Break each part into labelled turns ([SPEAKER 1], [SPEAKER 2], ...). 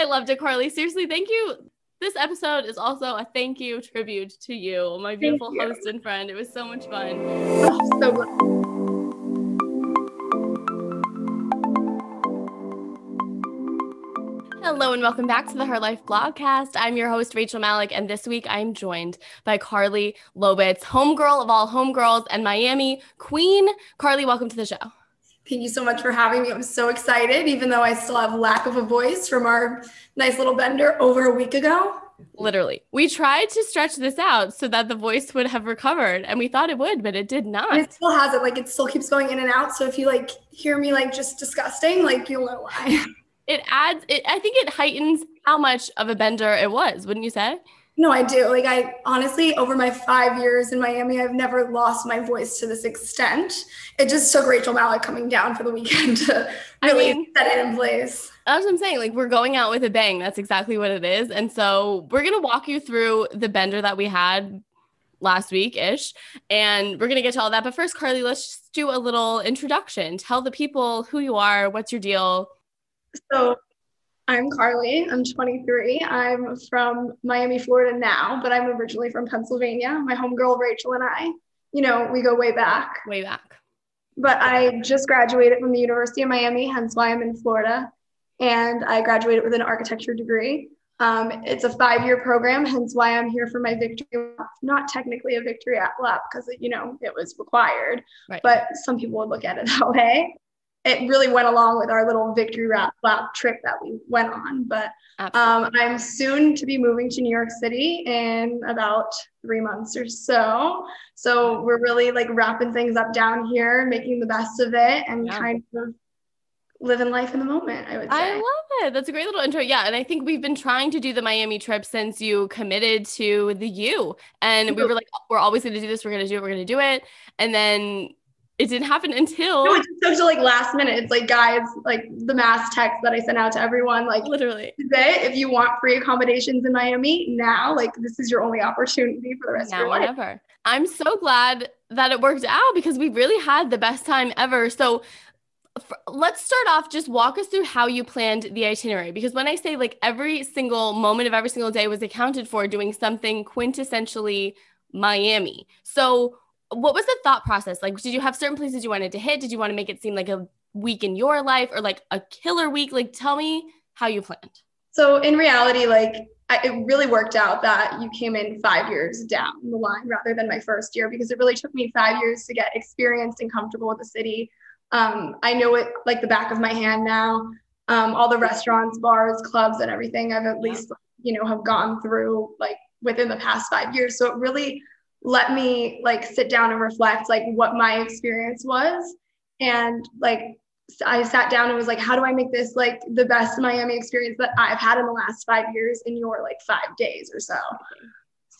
[SPEAKER 1] I loved it, Karlie. Seriously, thank you. This episode is also a thank you tribute to you, my beautiful host and friend. It was so much fun.
[SPEAKER 2] Oh, so glad.
[SPEAKER 1] Hello and welcome back to the Her Life Blogcast. I'm your host, Rachel Malak, and this week I'm joined by Karlie Lobitz, homegirl of all homegirls and Miami queen. Karlie, welcome to the show.
[SPEAKER 2] Thank you so much for having me. I'm so excited, even though I still have lack of a voice from our nice little bender over a week ago.
[SPEAKER 1] Literally. We tried to stretch this out so that the voice would have recovered and we thought it would, but it did not.
[SPEAKER 2] And it still has it. Like it still keeps going in and out. So if you like hear me like just disgusting, like you'll know why.
[SPEAKER 1] it adds it i think it heightens how much of a bender it was wouldn't you say
[SPEAKER 2] no i do like i honestly over my five years in miami i've never lost my voice to this extent it just took rachel malak coming down for the weekend to really I mean, set it in place
[SPEAKER 1] that's what i'm saying like we're going out with a bang that's exactly what it is and so we're going to walk you through the bender that we had last week ish. And we're going to get to all that. But first, Karlie, let's just do a little introduction. Tell the people who you are, what's your deal,
[SPEAKER 2] so I'm Karlie. I'm 23. I'm from Miami, Florida now, but I'm originally from Pennsylvania. My homegirl Rachel and I, you know, we go way back.
[SPEAKER 1] Way back.
[SPEAKER 2] But I just graduated from the University of Miami, hence why I'm in Florida. And I graduated with an architecture degree. Um, it's a five-year program, hence why I'm here for my victory lap. Not technically a victory lap because you know it was required, right. but some people would look at it that way it really went along with our little victory lap, lap trip that we went on. But um, I'm soon to be moving to New York City in about three months or so. So we're really like wrapping things up down here, making the best of it, and yeah. kind of living life in the moment. I would say.
[SPEAKER 1] I love it. That's a great little intro. Yeah, and I think we've been trying to do the Miami trip since you committed to the U, and we were like, we're always going to do this. We're going to do it. We're going to do it, and then it didn't happen until
[SPEAKER 2] no, it took to like last minute. It's like guys, like the mass text that I sent out to everyone, like
[SPEAKER 1] literally
[SPEAKER 2] today, if you want free accommodations in Miami now, like this is your only opportunity for the rest now of your life. Whenever.
[SPEAKER 1] I'm so glad that it worked out because we really had the best time ever. So f- let's start off just walk us through how you planned the itinerary because when i say like every single moment of every single day was accounted for doing something quintessentially miami so what was the thought process? Like, did you have certain places you wanted to hit? Did you want to make it seem like a week in your life or like a killer week? Like, tell me how you planned.
[SPEAKER 2] So, in reality, like, I, it really worked out that you came in five years down the line rather than my first year because it really took me five years to get experienced and comfortable with the city. Um, I know it like the back of my hand now. Um, all the restaurants, bars, clubs, and everything I've at least, you know, have gone through like within the past five years. So it really let me like sit down and reflect like what my experience was and like I sat down and was like, how do I make this like the best Miami experience that I've had in the last five years in your like five days or so?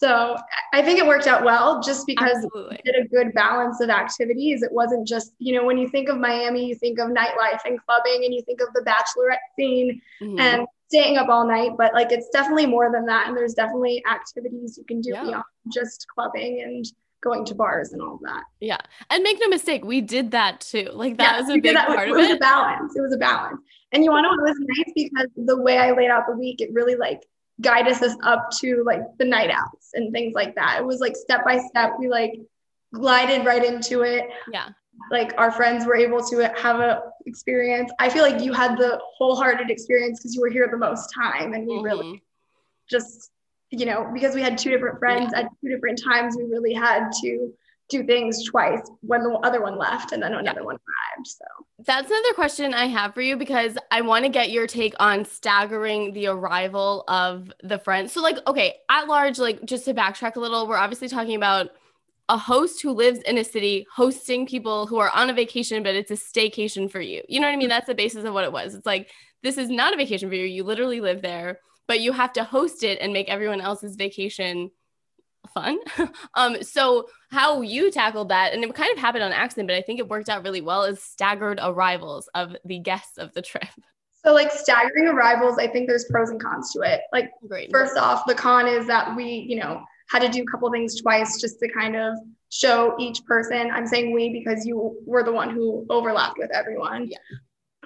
[SPEAKER 2] So I think it worked out well just because Absolutely. it did a good balance of activities. It wasn't just, you know, when you think of Miami, you think of nightlife and clubbing and you think of the bachelorette scene mm-hmm. and staying up all night, but like it's definitely more than that. And there's definitely activities you can do yeah. beyond just clubbing and going to bars and all of that.
[SPEAKER 1] Yeah. And make no mistake, we did that too. Like that yeah, was a big part
[SPEAKER 2] it
[SPEAKER 1] of
[SPEAKER 2] it.
[SPEAKER 1] It
[SPEAKER 2] was a balance. It was a balance. And you want to know what It was nice because the way I laid out the week, it really like guided us up to like the night outs and things like that. It was like step by step. We like glided right into it.
[SPEAKER 1] Yeah
[SPEAKER 2] like our friends were able to have a experience. I feel like you had the wholehearted experience because you were here the most time and we mm-hmm. really just you know because we had two different friends yeah. at two different times we really had to do things twice when the other one left and then another yeah. one arrived so
[SPEAKER 1] that's another question i have for you because i want to get your take on staggering the arrival of the friends so like okay at large like just to backtrack a little we're obviously talking about a host who lives in a city hosting people who are on a vacation, but it's a staycation for you. You know what I mean? Mm-hmm. That's the basis of what it was. It's like, this is not a vacation for you. You literally live there, but you have to host it and make everyone else's vacation fun. um, so how you tackled that, and it kind of happened on accident, but I think it worked out really well, is staggered arrivals of the guests of the trip.
[SPEAKER 2] So like staggering arrivals, I think there's pros and cons to it. Like Great. first off, the con is that we, you know, had to do a couple things twice just to kind of show each person. I'm saying we because you were the one who overlapped with everyone.
[SPEAKER 1] Yeah.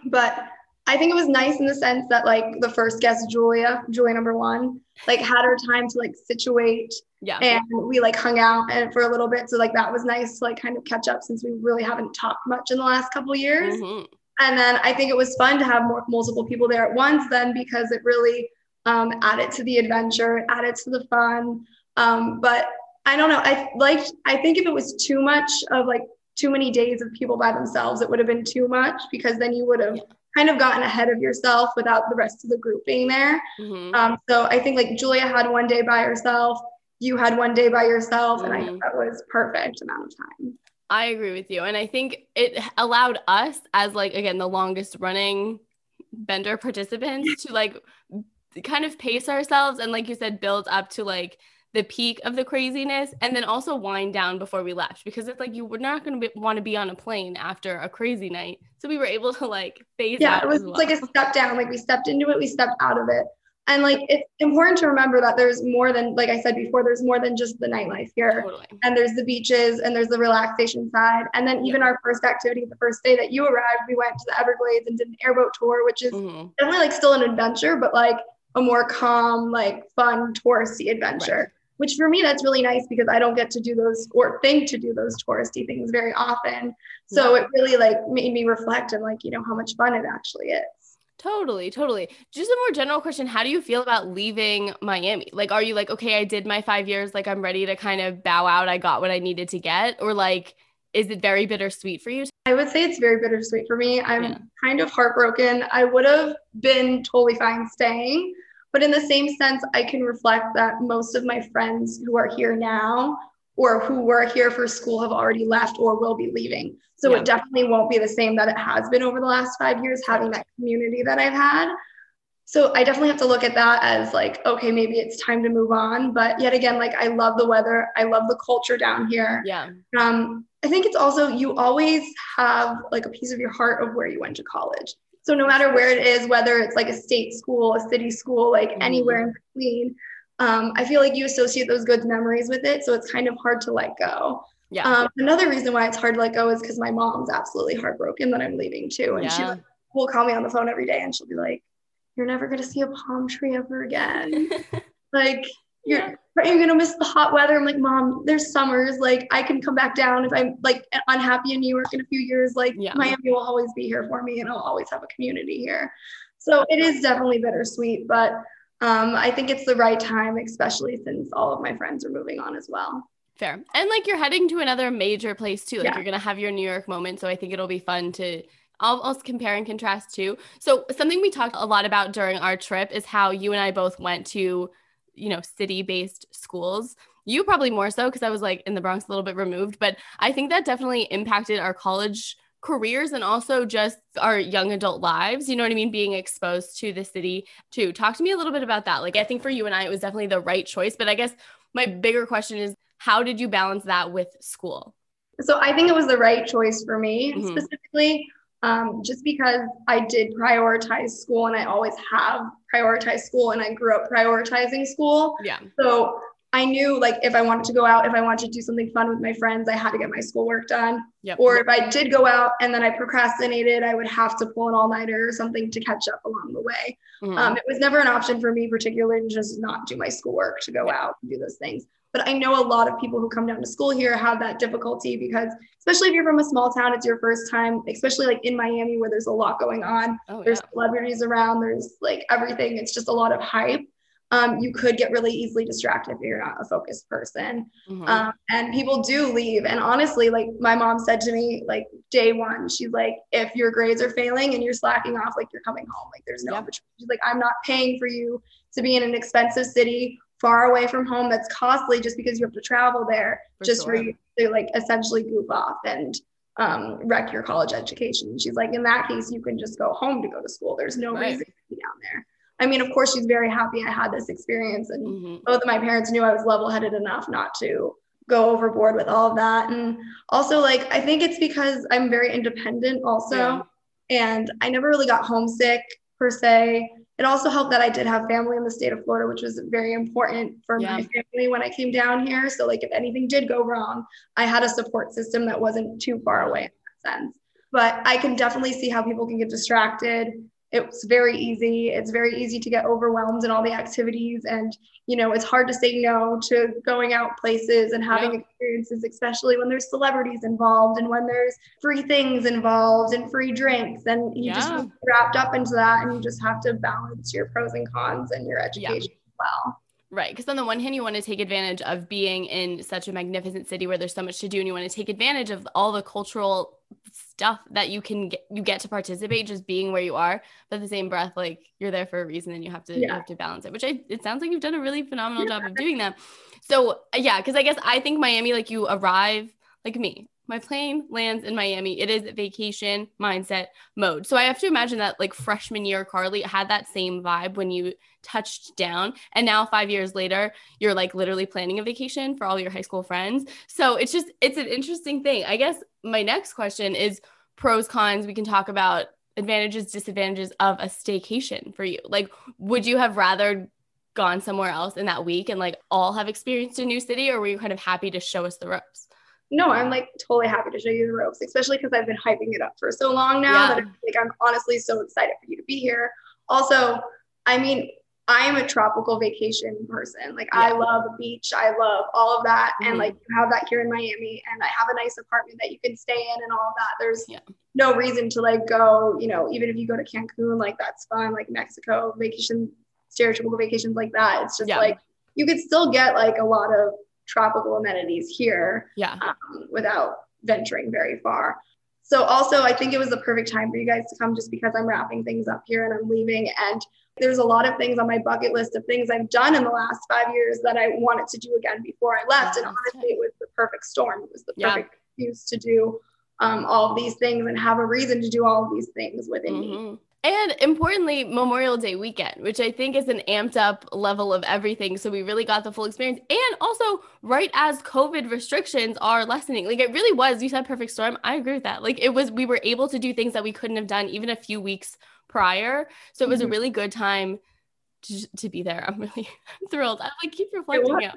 [SPEAKER 2] But I think it was nice in the sense that like the first guest, Julia, Julia number one, like had her time to like situate.
[SPEAKER 1] Yeah.
[SPEAKER 2] And we like hung out and for a little bit. So like that was nice to like kind of catch up since we really haven't talked much in the last couple years. Mm-hmm. And then I think it was fun to have more multiple people there at once then because it really um, added to the adventure, added to the fun. Um, but I don't know. I like I think if it was too much of like too many days of people by themselves, it would have been too much because then you would have yeah kind of gotten ahead of yourself without the rest of the group being there. Mm-hmm. Um, so I think like Julia had one day by herself, you had one day by yourself, mm-hmm. and I mm-hmm. think that was perfect amount of time.
[SPEAKER 1] I agree with you. And I think it allowed us as like again the longest running bender participants to like kind of pace ourselves and like you said build up to like the peak of the craziness and then also wind down before we left because it's like you were not going to want to be on a plane after a crazy night so we were able to like phase
[SPEAKER 2] yeah it was well. like a step down like we stepped into it we stepped out of it and like it's important to remember that there's more than like i said before there's more than just the nightlife here totally. and there's the beaches and there's the relaxation side and then even yeah. our first activity the first day that you arrived we went to the everglades and did an airboat tour which is mm-hmm. definitely like still an adventure but like a more calm like fun touristy adventure right which for me that's really nice because I don't get to do those or think to do those touristy things very often. So it really like made me reflect and like, you know, how much fun it actually is.
[SPEAKER 1] Totally, totally. Just a more general question. How do you feel about leaving Miami? Like, are you like, okay, I did my five years, like I'm ready to kind of bow out. I got what I needed to get? Or like, is it very bittersweet for you?
[SPEAKER 2] I would say it's very bittersweet for me. I'm yeah. kind of heartbroken. I would have been totally fine staying, but in the same sense, I can reflect that most of my friends who are here now or who were here for school have already left or will be leaving. So yeah. it definitely won't be the same that it has been over the last five years, having that community that I've had. So I definitely have to look at that as like, okay, maybe it's time to move on. But yet again, like I love the weather. I love the culture down here.
[SPEAKER 1] Yeah.
[SPEAKER 2] Um, I think it's also you always have like a piece of your heart of where you went to college. So no matter where it is, whether it's like a state school, a city school, like mm-hmm. anywhere in between, um, I feel like you associate those good memories with it. So it's kind of hard to let go.
[SPEAKER 1] Yeah.
[SPEAKER 2] Um, another reason why it's hard to let go is because my mom's absolutely heartbroken that I'm leaving too. And yeah. she will call me on the phone every day and she'll be like, You're never going to see a palm tree ever again. like, you're yeah. You're gonna miss the hot weather. I'm like, mom, there's summers. Like I can come back down if I'm like unhappy in New York in a few years. Like yeah. Miami will always be here for me, and I'll always have a community here. So it is definitely bittersweet, but um, I think it's the right time, especially since all of my friends are moving on as well.
[SPEAKER 1] Fair. And like you're heading to another major place too. Like yeah. you're gonna have your New York moment. So I think it'll be fun to I'll, I'll compare and contrast too. So something we talked a lot about during our trip is how you and I both went to you know, city based schools. You probably more so because I was like in the Bronx a little bit removed, but I think that definitely impacted our college careers and also just our young adult lives. You know what I mean? Being exposed to the city too. Talk to me a little bit about that. Like, I think for you and I, it was definitely the right choice. But I guess my bigger question is how did you balance that with school?
[SPEAKER 2] So I think it was the right choice for me mm-hmm. specifically um, just because I did prioritize school and I always have prioritized school and I grew up prioritizing school.
[SPEAKER 1] Yeah.
[SPEAKER 2] So I knew like if I wanted to go out, if I wanted to do something fun with my friends, I had to get my schoolwork done.
[SPEAKER 1] Yep.
[SPEAKER 2] Or if I did go out and then I procrastinated, I would have to pull an all nighter or something to catch up along the way. Mm-hmm. Um, it was never an option for me, particularly to just not do my schoolwork to go out and do those things. But I know a lot of people who come down to school here have that difficulty because, especially if you're from a small town, it's your first time, especially like in Miami where there's a lot going on. Oh, yeah. there's celebrities around, there's like everything. It's just a lot of hype. Um, you could get really easily distracted if you're not a focused person. Mm-hmm. Um, and people do leave. And honestly, like my mom said to me, like day one, she's like, if your grades are failing and you're slacking off, like you're coming home. Like there's no, she's like, I'm not paying for you to be in an expensive city far away from home that's costly just because you have to travel there for just sure. for you to like essentially goof off and um, wreck your college education. She's like, in that case, you can just go home to go to school. There's no right. reason to be down there. I mean, of course, she's very happy I had this experience, and mm-hmm. both of my parents knew I was level headed enough not to go overboard with all of that. And also, like, I think it's because I'm very independent, also, yeah. and I never really got homesick per se it also helped that I did have family in the state of Florida, which was very important for yeah. my family when I came down here. So, like, if anything did go wrong, I had a support system that wasn't too far away in that sense. But I can definitely see how people can get distracted it's very easy. It's very easy to get overwhelmed in all the activities. And, you know, it's hard to say no to going out places and having yeah. experiences, especially when there's celebrities involved and when there's free things involved and free drinks. And you yeah. just wrapped up into that and you just have to balance your pros and cons and your education yeah. as well.
[SPEAKER 1] Right. Because on the one hand, you want to take advantage of being in such a magnificent city where there's so much to do, and you want to take advantage of all the cultural stuff that you can get you get to participate just being where you are but the same breath like you're there for a reason and you have to yeah. you have to balance it which I it sounds like you've done a really phenomenal job of doing that so yeah because I guess I think Miami like you arrive like me my plane lands in Miami. It is vacation mindset mode. So I have to imagine that like freshman year, Karlie had that same vibe when you touched down. And now, five years later, you're like literally planning a vacation for all your high school friends. So it's just, it's an interesting thing. I guess my next question is pros, cons. We can talk about advantages, disadvantages of a staycation for you. Like, would you have rather gone somewhere else in that week and like all have experienced a new city, or were you kind of happy to show us the ropes?
[SPEAKER 2] No, I'm like totally happy to show you the ropes, especially because I've been hyping it up for so long now yeah. that I'm, like I'm honestly so excited for you to be here. Also, I mean, I am a tropical vacation person. Like yeah. I love the beach. I love all of that. Mm-hmm. And like you have that here in Miami and I have a nice apartment that you can stay in and all of that. There's yeah. no reason to like go, you know, even if you go to Cancun, like that's fun, like Mexico, vacation, stereotypical vacations like that. It's just like you could still get like a lot of tropical amenities here
[SPEAKER 1] yeah.
[SPEAKER 2] Um, without venturing very far. So also I think it was the perfect time for you guys to come just because I'm wrapping things up here and I'm leaving. And there's a lot of things on my bucket list of things I've done in the last five years that I wanted to do again before I left. And honestly, it was the perfect storm. It was the perfect yeah. excuse to do um, all of these things and have a reason to do all of these things within mm-hmm. me.
[SPEAKER 1] And importantly, Memorial Day weekend, which I think is an amped up level of everything. So we really got the full experience. And also, right as COVID restrictions are lessening, like it really was, you said perfect storm. I agree with that. Like it was, we were able to do things that we couldn't have done even a few weeks prior. So it was mm-hmm. a really good time to, to be there. I'm really thrilled. I like keep reflecting.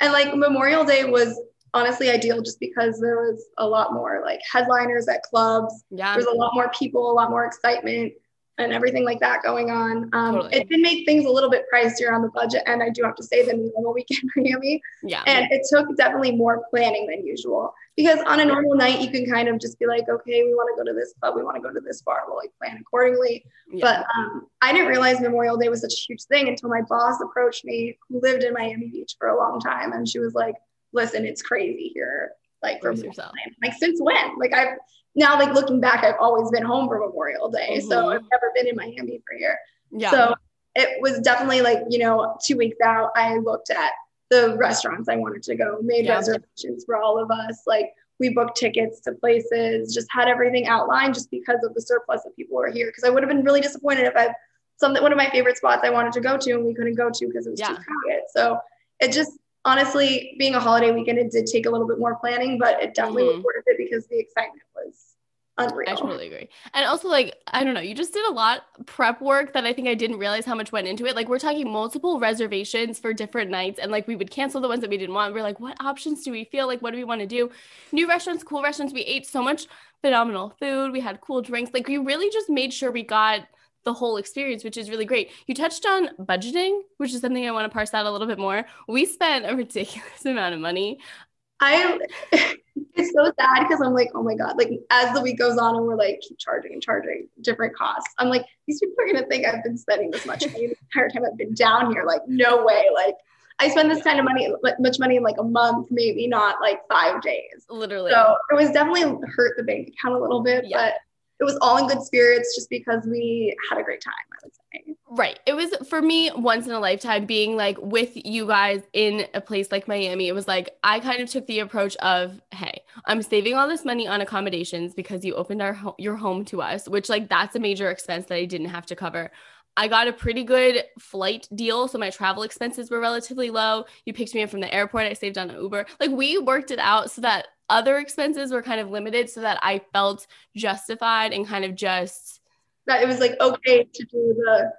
[SPEAKER 2] And like Memorial Day was honestly ideal just because there was a lot more like headliners at clubs.
[SPEAKER 1] Yeah.
[SPEAKER 2] There's a lot more people, a lot more excitement and everything like that going on. Um, totally. It did make things a little bit pricier on the budget and I do have to say than the normal weekend Miami.
[SPEAKER 1] Yeah.
[SPEAKER 2] And it took definitely more planning than usual because on a normal night you can kind of just be like, okay, we want to go to this club, we want to go to this bar, we'll like plan accordingly. Yeah. But um, I didn't realize Memorial Day was such a huge thing until my boss approached me, who lived in Miami Beach for a long time, and she was like, "Listen, it's crazy here." Like for yourself. Like since when? Like I've now like looking back, I've always been home for Memorial Day. Mm-hmm. So I've never been in Miami for here. Yeah. So it was definitely like, you know, two weeks out, I looked at the restaurants I wanted to go, made yeah. reservations for all of us. Like we booked tickets to places, just had everything outlined just because of the surplus of people were here. Cause I would have been really disappointed if I something one of my favorite spots I wanted to go to and we couldn't go to because it was yeah. too crowded. So it just honestly, being a holiday weekend, it did take a little bit more planning, but it definitely mm-hmm. was worth it because the excitement was unreal. I
[SPEAKER 1] totally agree. And also, like, I don't know, you just did a lot prep work that I think I didn't realize how much went into it. Like, we're talking multiple reservations for different nights, and like, we would cancel the ones that we didn't want. We're like, what options do we feel like? What do we want to do? New restaurants, cool restaurants. We ate so much phenomenal food. We had cool drinks. Like, we really just made sure we got the whole experience, which is really great. You touched on budgeting, which is something I want to parse out a little bit more. We spent a ridiculous amount of money
[SPEAKER 2] I it's so sad because I'm like, oh my God, like as the week goes on and we're like keep charging and charging different costs. I'm like, these people are gonna think I've been spending this much money the entire time I've been down here. Like, no way. Like I spend this kind of money, much money in like a month, maybe not like five days.
[SPEAKER 1] Literally.
[SPEAKER 2] So it was definitely hurt the bank account a little bit, yeah. but it was all in good spirits just because we had a great time, I would say.
[SPEAKER 1] Right. It was for me once in a lifetime being like with you guys in a place like Miami. It was like I kind of took the approach of, hey, I'm saving all this money on accommodations because you opened our ho- your home to us, which like that's a major expense that I didn't have to cover. I got a pretty good flight deal. So my travel expenses were relatively low. You picked me up from the airport. I saved on an Uber. Like we worked it out so that other expenses were kind of limited so that I felt justified and kind of just
[SPEAKER 2] that it was like okay to do the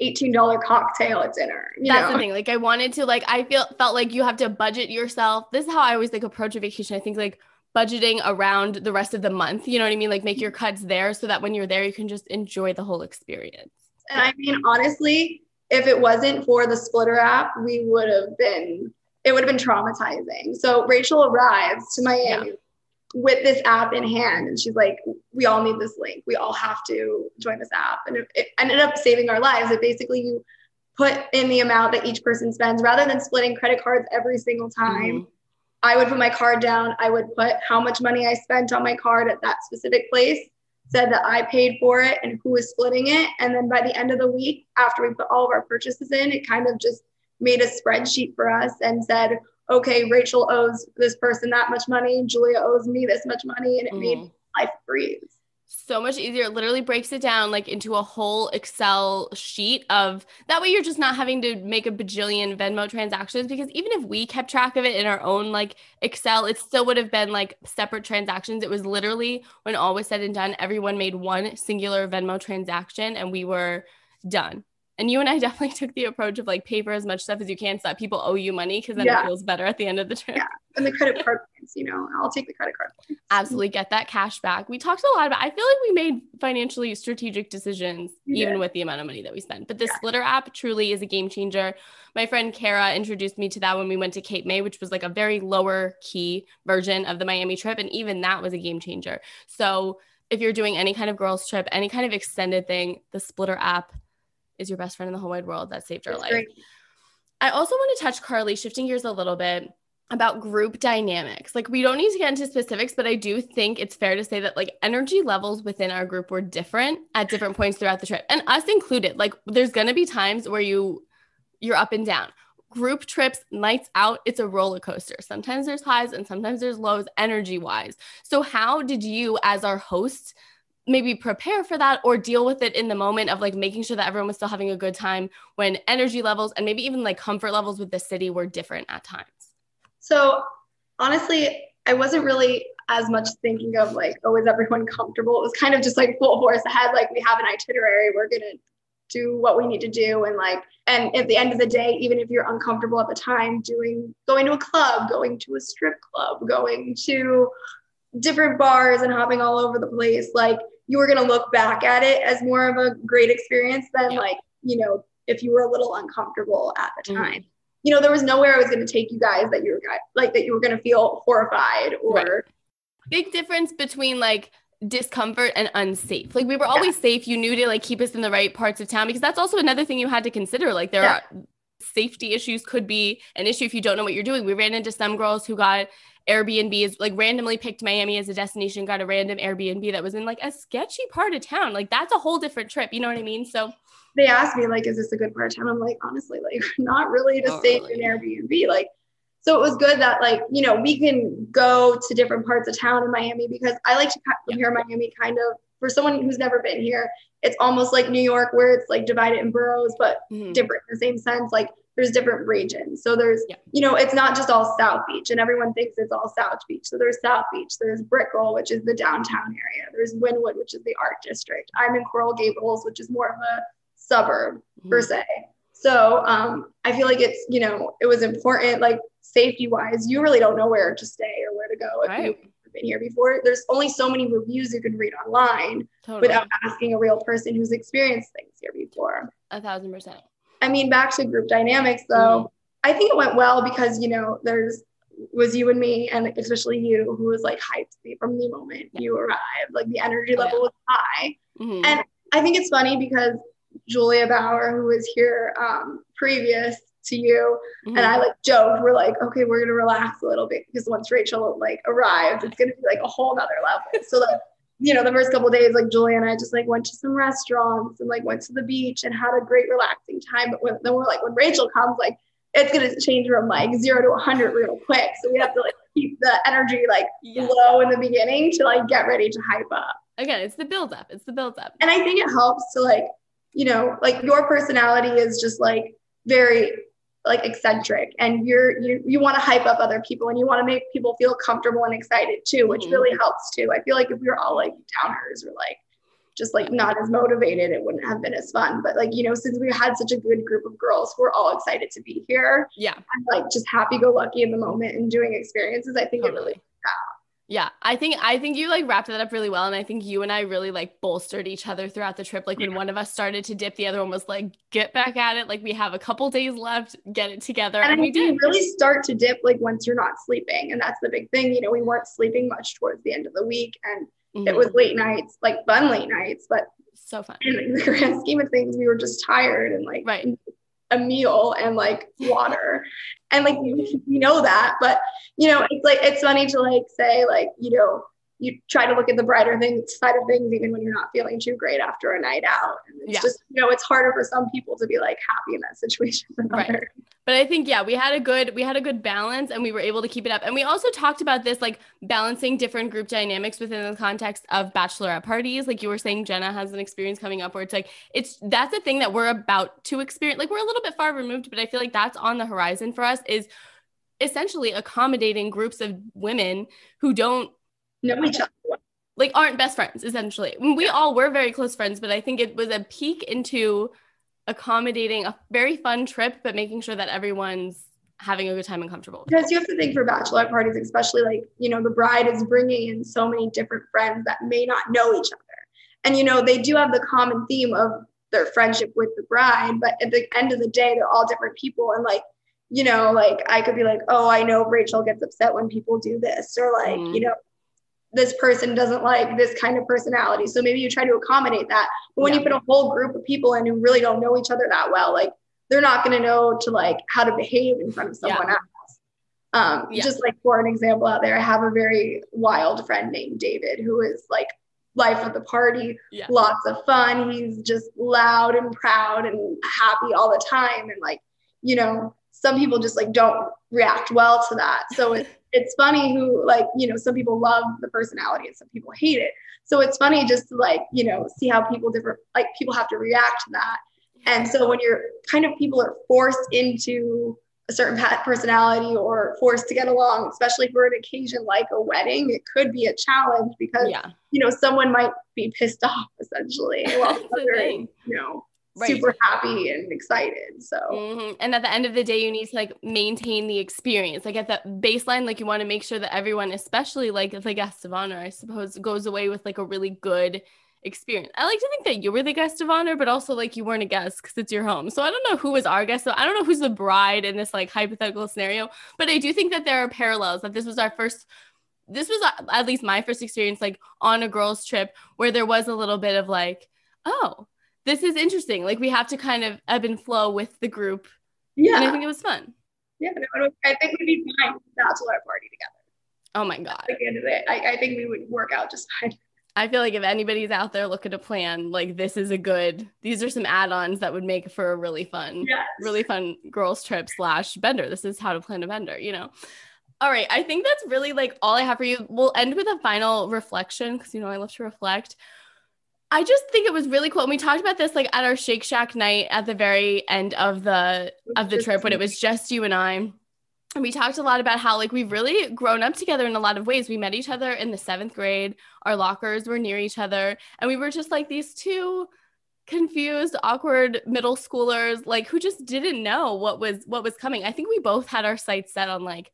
[SPEAKER 2] $18 cocktail at dinner.
[SPEAKER 1] That's know? the thing. Like I wanted to like I feel felt like you have to budget yourself. This is how I always like approach a vacation. I think like budgeting around the rest of the month. You know what I mean? Like make your cuts there so that when you're there, you can just enjoy the whole experience.
[SPEAKER 2] And I mean, honestly, if it wasn't for the Splittr app, we would have been, it would have been traumatizing. So Rachel arrives to Miami yeah. with this app in hand and she's like, we all need this link. We all have to join this app. And it, it ended up saving our lives. It basically, you put in the amount that each person spends rather than splitting credit cards every single time. Mm-hmm. I would put my card down. I would put how much money I spent on my card at that specific place, said that I paid for it and who was splitting it. And then by the end of the week, after we put all of our purchases in, it kind of just made a spreadsheet for us and said, okay, Rachel owes this person that much money, Julia owes me this much money. And it mm-hmm. made life breathe
[SPEAKER 1] so much easier. It literally breaks it down like into a whole Excel sheet of that way you're just not having to make a bajillion Venmo transactions because even if we kept track of it in our own like Excel, it still would have been like separate transactions. It was literally when all was said and done, everyone made one singular Venmo transaction and we were done. And you and I definitely took the approach of like paper as much stuff as you can so that people owe you money because then yeah. it feels better at the end of the trip.
[SPEAKER 2] Yeah. And the credit card points, you know, I'll take the credit card points.
[SPEAKER 1] Absolutely get that cash back. We talked a lot about I feel like we made financially strategic decisions even with the amount of money that we spent. But the yeah. Splittr app truly is a game changer. My friend Kara introduced me to that when we went to Cape May, which was like a very lower key version of the Miami trip. And even that was a game changer. So if you're doing any kind of girls trip, any kind of extended thing, the Splittr app is your best friend in the whole wide world that saved our life. Great. I also want to touch Karlie, shifting gears a little bit about group dynamics. Like we don't need to get into specifics, but I do think it's fair to say that like energy levels within our group were different at different points throughout the trip. And us included. Like there's to be times where you you're up and down. Group trips, nights out, it's a roller coaster. Sometimes there's highs and sometimes there's lows energy wise. So how did you as our host maybe prepare for that or deal with it in the moment of like making sure that everyone was still having a good time when energy levels and maybe even like comfort levels with the city were different at times?
[SPEAKER 2] So, honestly, I wasn't really as much thinking of like, oh, is everyone comfortable? It was kind of just like full force ahead. Like, we have an itinerary, we're to do what we need to do. And like, and at the end of the day, even if you're uncomfortable at the time, doing, going to a club, going to a strip club, going to different bars and hopping all over the place, like, you were to look back at it as more of a great experience than yeah. like, you know, if you were a little uncomfortable at the mm-hmm. time. Mm-hmm. You know, there was nowhere I was going to take you guys that you were like that you were going to feel horrified or right.
[SPEAKER 1] big difference between like discomfort and unsafe. Like we were always yeah. safe. You knew to like keep us in the right parts of town because that's also another thing you had to consider. Like there yeah. are safety issues could be an issue if you don't know what you're doing. We ran into some girls who got Airbnb is like randomly picked Miami as a destination, got a random Airbnb that was in like a sketchy part of town. Like that's a whole different trip. You know what I mean? So
[SPEAKER 2] they asked me like, is this a good part of town? I'm like, honestly, like not really to stay really. in Airbnb. Like, so it was good that like, you know, we can go to different parts of town in Miami because I like to compare yeah. Miami kind of for someone who's never been here. It's almost like New York where it's like divided in boroughs, but mm-hmm. different in the same sense. Like there's different regions. So there's, yeah. you know, it's not just all South Beach and everyone thinks it's all South Beach. So there's South Beach, there's Brickell, which is the downtown area. There's Wynwood, which is the art district. I'm in Coral Gables, which is more of a suburb mm-hmm. per se. So um, I feel like it's, you know, it was important, like safety wise, you really don't know where to stay or where to go if right. you've been here before. There's only so many reviews you can read online totally. without asking a real person who's experienced things here before.
[SPEAKER 1] A thousand percent.
[SPEAKER 2] I mean, back to group dynamics though, mm-hmm. I think it went well because, you know, there's was you and me, and especially you, who was like hyped me from the moment yeah. you arrived. Like the energy level oh, yeah. was high. Mm-hmm. And I think it's funny because Julia Bauer, who was here um, previous to you, mm-hmm. and I like joked, we're like, okay, we're gonna relax a little bit because once Rachel like arrived, it's gonna be like a whole nother level. So like you know, the first couple days, like Julia and I just like went to some restaurants and like went to the beach and had a great relaxing time. But when, then we're like, when Rachel comes, like it's gonna change from like zero to 100 real quick. So we have to like keep the energy like yeah. low in the beginning to like get ready to hype up.
[SPEAKER 1] Again, it's the build up. It's the build up.
[SPEAKER 2] And I think it helps to like, you know, like your personality is just like very like eccentric and you're you, you want to hype up other people and you want to make people feel comfortable and excited too which mm-hmm. really helps too i feel like if we were all like downers or like just like not as motivated it wouldn't have been as fun but like you know since we had such a good group of girls who are all excited to be here
[SPEAKER 1] yeah
[SPEAKER 2] i'm like just happy go lucky in the moment and doing experiences i think totally. it really
[SPEAKER 1] Yeah, I think I think you like wrapped that up really well, and I think you and I really like bolstered each other throughout the trip. Like when one of us started to dip, the other one was like, "Get back at it!" Like we have a couple days left, get it together,
[SPEAKER 2] and,
[SPEAKER 1] and we did.
[SPEAKER 2] really start to dip like once you're not sleeping, and that's the big thing. You know, we weren't sleeping much towards the end of the week, and mm-hmm. it was late nights, like fun late nights, but
[SPEAKER 1] so fun.
[SPEAKER 2] In the grand scheme of things, we were just tired and like
[SPEAKER 1] right
[SPEAKER 2] a meal and like water. And like we know that but you know it's like it's funny to like say like you know you try to look at the brighter things side of things even when you're not feeling too great after a night out. And it's yeah. just you know it's harder for some people to be like happy in that situation than right. others.
[SPEAKER 1] But i think yeah we had a good we had a good balance and we were able to keep it up. And we also talked about this like balancing different group dynamics within the context of bachelorette parties. Like you were saying jenna has an experience coming up where it's like it's that's the thing that we're about to experience. Like we're a little bit far removed but i feel like that's on the horizon for us is essentially accommodating groups of women who don't
[SPEAKER 2] know each other
[SPEAKER 1] like aren't best friends essentially. We all were very close friends but i think it was a peek into accommodating a very fun trip but making sure that everyone's having a good time and comfortable.
[SPEAKER 2] Because you have to think for bachelorette parties especially like you know the bride is bringing in so many different friends that may not know each other. And you know they do have the common theme of their friendship with the bride but at the end of the day they're all different people. And like you know like i could be like oh i know rachel gets upset when people do this or like mm. you know this person doesn't like this kind of personality. So maybe you try to accommodate that. But when yeah. you put a whole group of people in who really don't know each other that well, like they're not going to know to like how to behave in front of someone yeah. else. Um, yeah. Just like for an example out there, I have a very wild friend named David who is like life of the party, lots of fun. He's just loud and proud and happy all the time. And like, you know, some people just like don't react well to that. So it's it's funny who like you know some people love the personality and some people hate it. So it's funny just to like you know see how people different like people have to react to that. And so when you're kind of people are forced into a certain personality or forced to get along especially for an occasion like a wedding it could be a challenge because yeah. you know someone might be pissed off essentially while you know right. super happy and excited. So,
[SPEAKER 1] mm-hmm. and at the end of the day, you need to like maintain the experience. Like at that baseline, like you want to make sure that everyone, especially like the guest of honor, I suppose, goes away with like a really good experience. I like to think that you were the guest of honor, but also like you weren't a guest because it's your home. So I don't know who was our guest. So I don't know who's the bride in this like hypothetical scenario, but I do think that there are parallels that this was our first this was uh, at least my first experience like on a girls trip where there was a little bit of like oh this is interesting. Like we have to kind of ebb and flow with the group. Yeah. And I think it was fun.
[SPEAKER 2] Yeah, no, I think we'd be fine bachelor party together.
[SPEAKER 1] Oh my God.
[SPEAKER 2] At the end of it, I, I think we would work out just fine.
[SPEAKER 1] I feel like if anybody's out there looking to plan, like this is a good, these are some add-ons that would make for a really fun, yes. really fun girls trip slash bender. This is how to plan a bender, you know? All right. I think that's really like all I have for you. We'll end with a final reflection because, you know, I love to reflect. I just think it was really cool. And we talked about this like at our Shake Shack night at the very end of the of the trip when it was just you and I. And we talked a lot about how like we've really grown up together in a lot of ways. We met each other in the seventh grade. Our lockers were near each other, and we were just like these two confused, awkward middle schoolers, like who just didn't know what was what was coming. I think we both had our sights set on like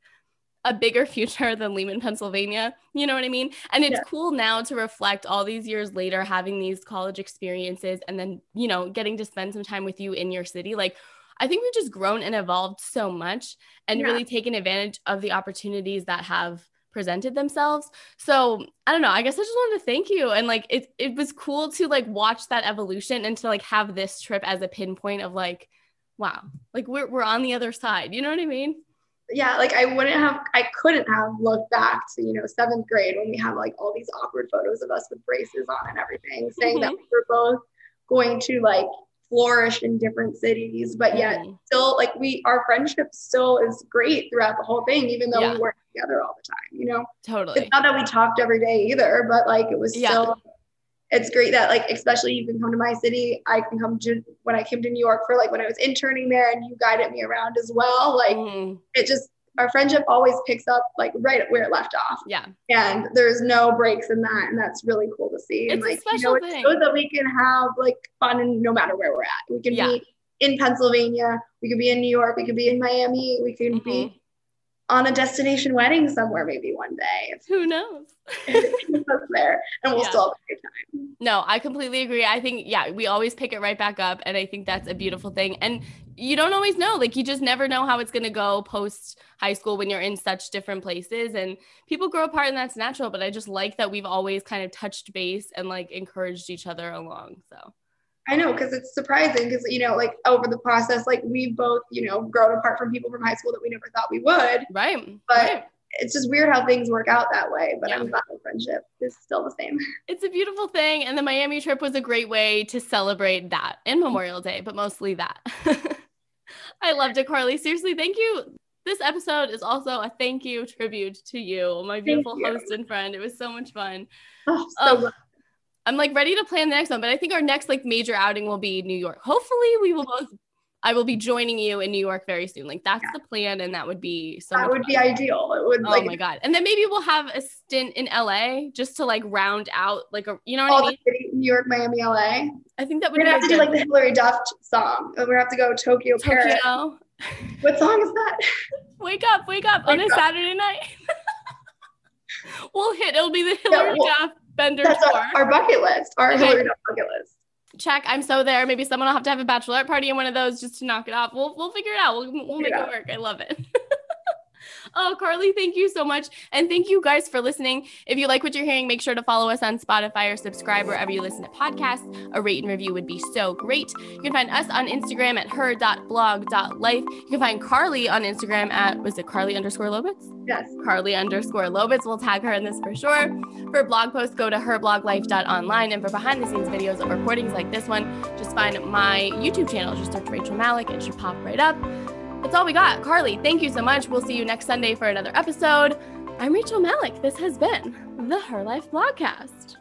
[SPEAKER 1] a bigger future than Lehman, Pennsylvania. You know what I mean? And it's yeah. cool now to reflect all these years later, having these college experiences and then, you know, getting to spend some time with you in your city. Like, I think we've just grown and evolved so much and yeah. really taken advantage of the opportunities that have presented themselves. So I don't know. I guess I just wanted to thank you. And like it it was cool to like watch that evolution and to like have this trip as a pinpoint of like, wow, like we're we're on the other side. You know what I mean?
[SPEAKER 2] Yeah, like I wouldn't have, I couldn't have looked back to, you know, seventh grade when we have like all these awkward photos of us with braces on and everything, saying mm-hmm. that we were both going to like flourish in different cities, but yet mm-hmm. still like we, our friendship still is great throughout the whole thing, even though yeah. we weren't together all the time, you know?
[SPEAKER 1] Totally.
[SPEAKER 2] It's not that we talked every day either, but like it was yeah. still it's great that like especially you can come to my city i can come to when i came to new york for like when i was interning there and you guided me around as well like mm. it just our friendship always picks up like right where it left off
[SPEAKER 1] yeah
[SPEAKER 2] and there's no breaks in that and that's really cool to see
[SPEAKER 1] it's
[SPEAKER 2] and like
[SPEAKER 1] a special
[SPEAKER 2] you know
[SPEAKER 1] thing.
[SPEAKER 2] shows that we can have like fun and no matter where we're at we can yeah. be in pennsylvania we could be in new york we could be in miami we can mm-hmm. be on a destination wedding somewhere maybe one day.
[SPEAKER 1] Who knows?
[SPEAKER 2] there and we'll
[SPEAKER 1] Yeah.
[SPEAKER 2] still have a good time.
[SPEAKER 1] No, I completely agree. I think, yeah, we always pick it right back up. And I think that's a beautiful thing. And you don't always know. Like, you just never know how it's going to go post high school when you're in such different places. And people grow apart, and that's natural. But I just like that we've always kind of touched base and like encouraged each other along. So,
[SPEAKER 2] I know because it's surprising because you know like over the process like we both you know grown apart from people from high school that we never thought we would.
[SPEAKER 1] right.
[SPEAKER 2] But
[SPEAKER 1] right.
[SPEAKER 2] it's just weird how things work out that way. But
[SPEAKER 1] Yeah.
[SPEAKER 2] I'm glad the friendship is still the same.
[SPEAKER 1] It's a beautiful thing. And the Miami trip was a great way to celebrate that and Memorial Day, but mostly that. I loved it, Karlie. Seriously, thank you. This episode is also a thank you tribute to you, my beautiful
[SPEAKER 2] you.
[SPEAKER 1] host and friend. It was so much fun.
[SPEAKER 2] Oh, so glad.
[SPEAKER 1] I'm like ready to plan the next one, but I think our next like major outing will be New York. Hopefully, we will both. I will be joining you in New York very soon. Like that's the plan, and that would be so.
[SPEAKER 2] that would be ideal. It would
[SPEAKER 1] Oh
[SPEAKER 2] like
[SPEAKER 1] my god! And then maybe we'll have a stint in LA just to like round out like a you know what I mean.
[SPEAKER 2] city, New York, Miami, LA.
[SPEAKER 1] I think that would
[SPEAKER 2] We're gonna have to do like the Hilary Duff song. We're gonna have to go Tokyo, Paris.
[SPEAKER 1] Tokyo.
[SPEAKER 2] What song is that?
[SPEAKER 1] Wake up, wake up on a
[SPEAKER 2] up.
[SPEAKER 1] Saturday night. we'll hit. It'll be the Hilary
[SPEAKER 2] well,
[SPEAKER 1] Duff Bender
[SPEAKER 2] That's
[SPEAKER 1] tour.
[SPEAKER 2] our, our bucket list. Our
[SPEAKER 1] Okay.
[SPEAKER 2] Hilary bucket list.
[SPEAKER 1] Check. I'm so there. Maybe someone will have to have a bachelorette party in one of those just to knock it off. We'll we'll figure it out. We'll we'll make it work. I love it. Oh, Karlie, thank you so much. And thank you guys for listening. If you like what you're hearing, make sure to follow us on Spotify or subscribe wherever you listen to podcasts. A rate and review would be so great. You can find us on Instagram at her.blog.life. You can find Karlie on Instagram at, was it Karlie underscore Lobitz?
[SPEAKER 2] Yes.
[SPEAKER 1] Karlie underscore Lobitz. We'll tag her in this for sure. For blog posts, go to herbloglife.online. And for behind the scenes videos of recordings like this one, just find my YouTube channel. Just search Rachel Malak. It should pop right up. That's all we got. Karlie, thank you so much. We'll see you next Sunday for another episode. I'm Rachel Malak. This has been the Her Life Blogcast.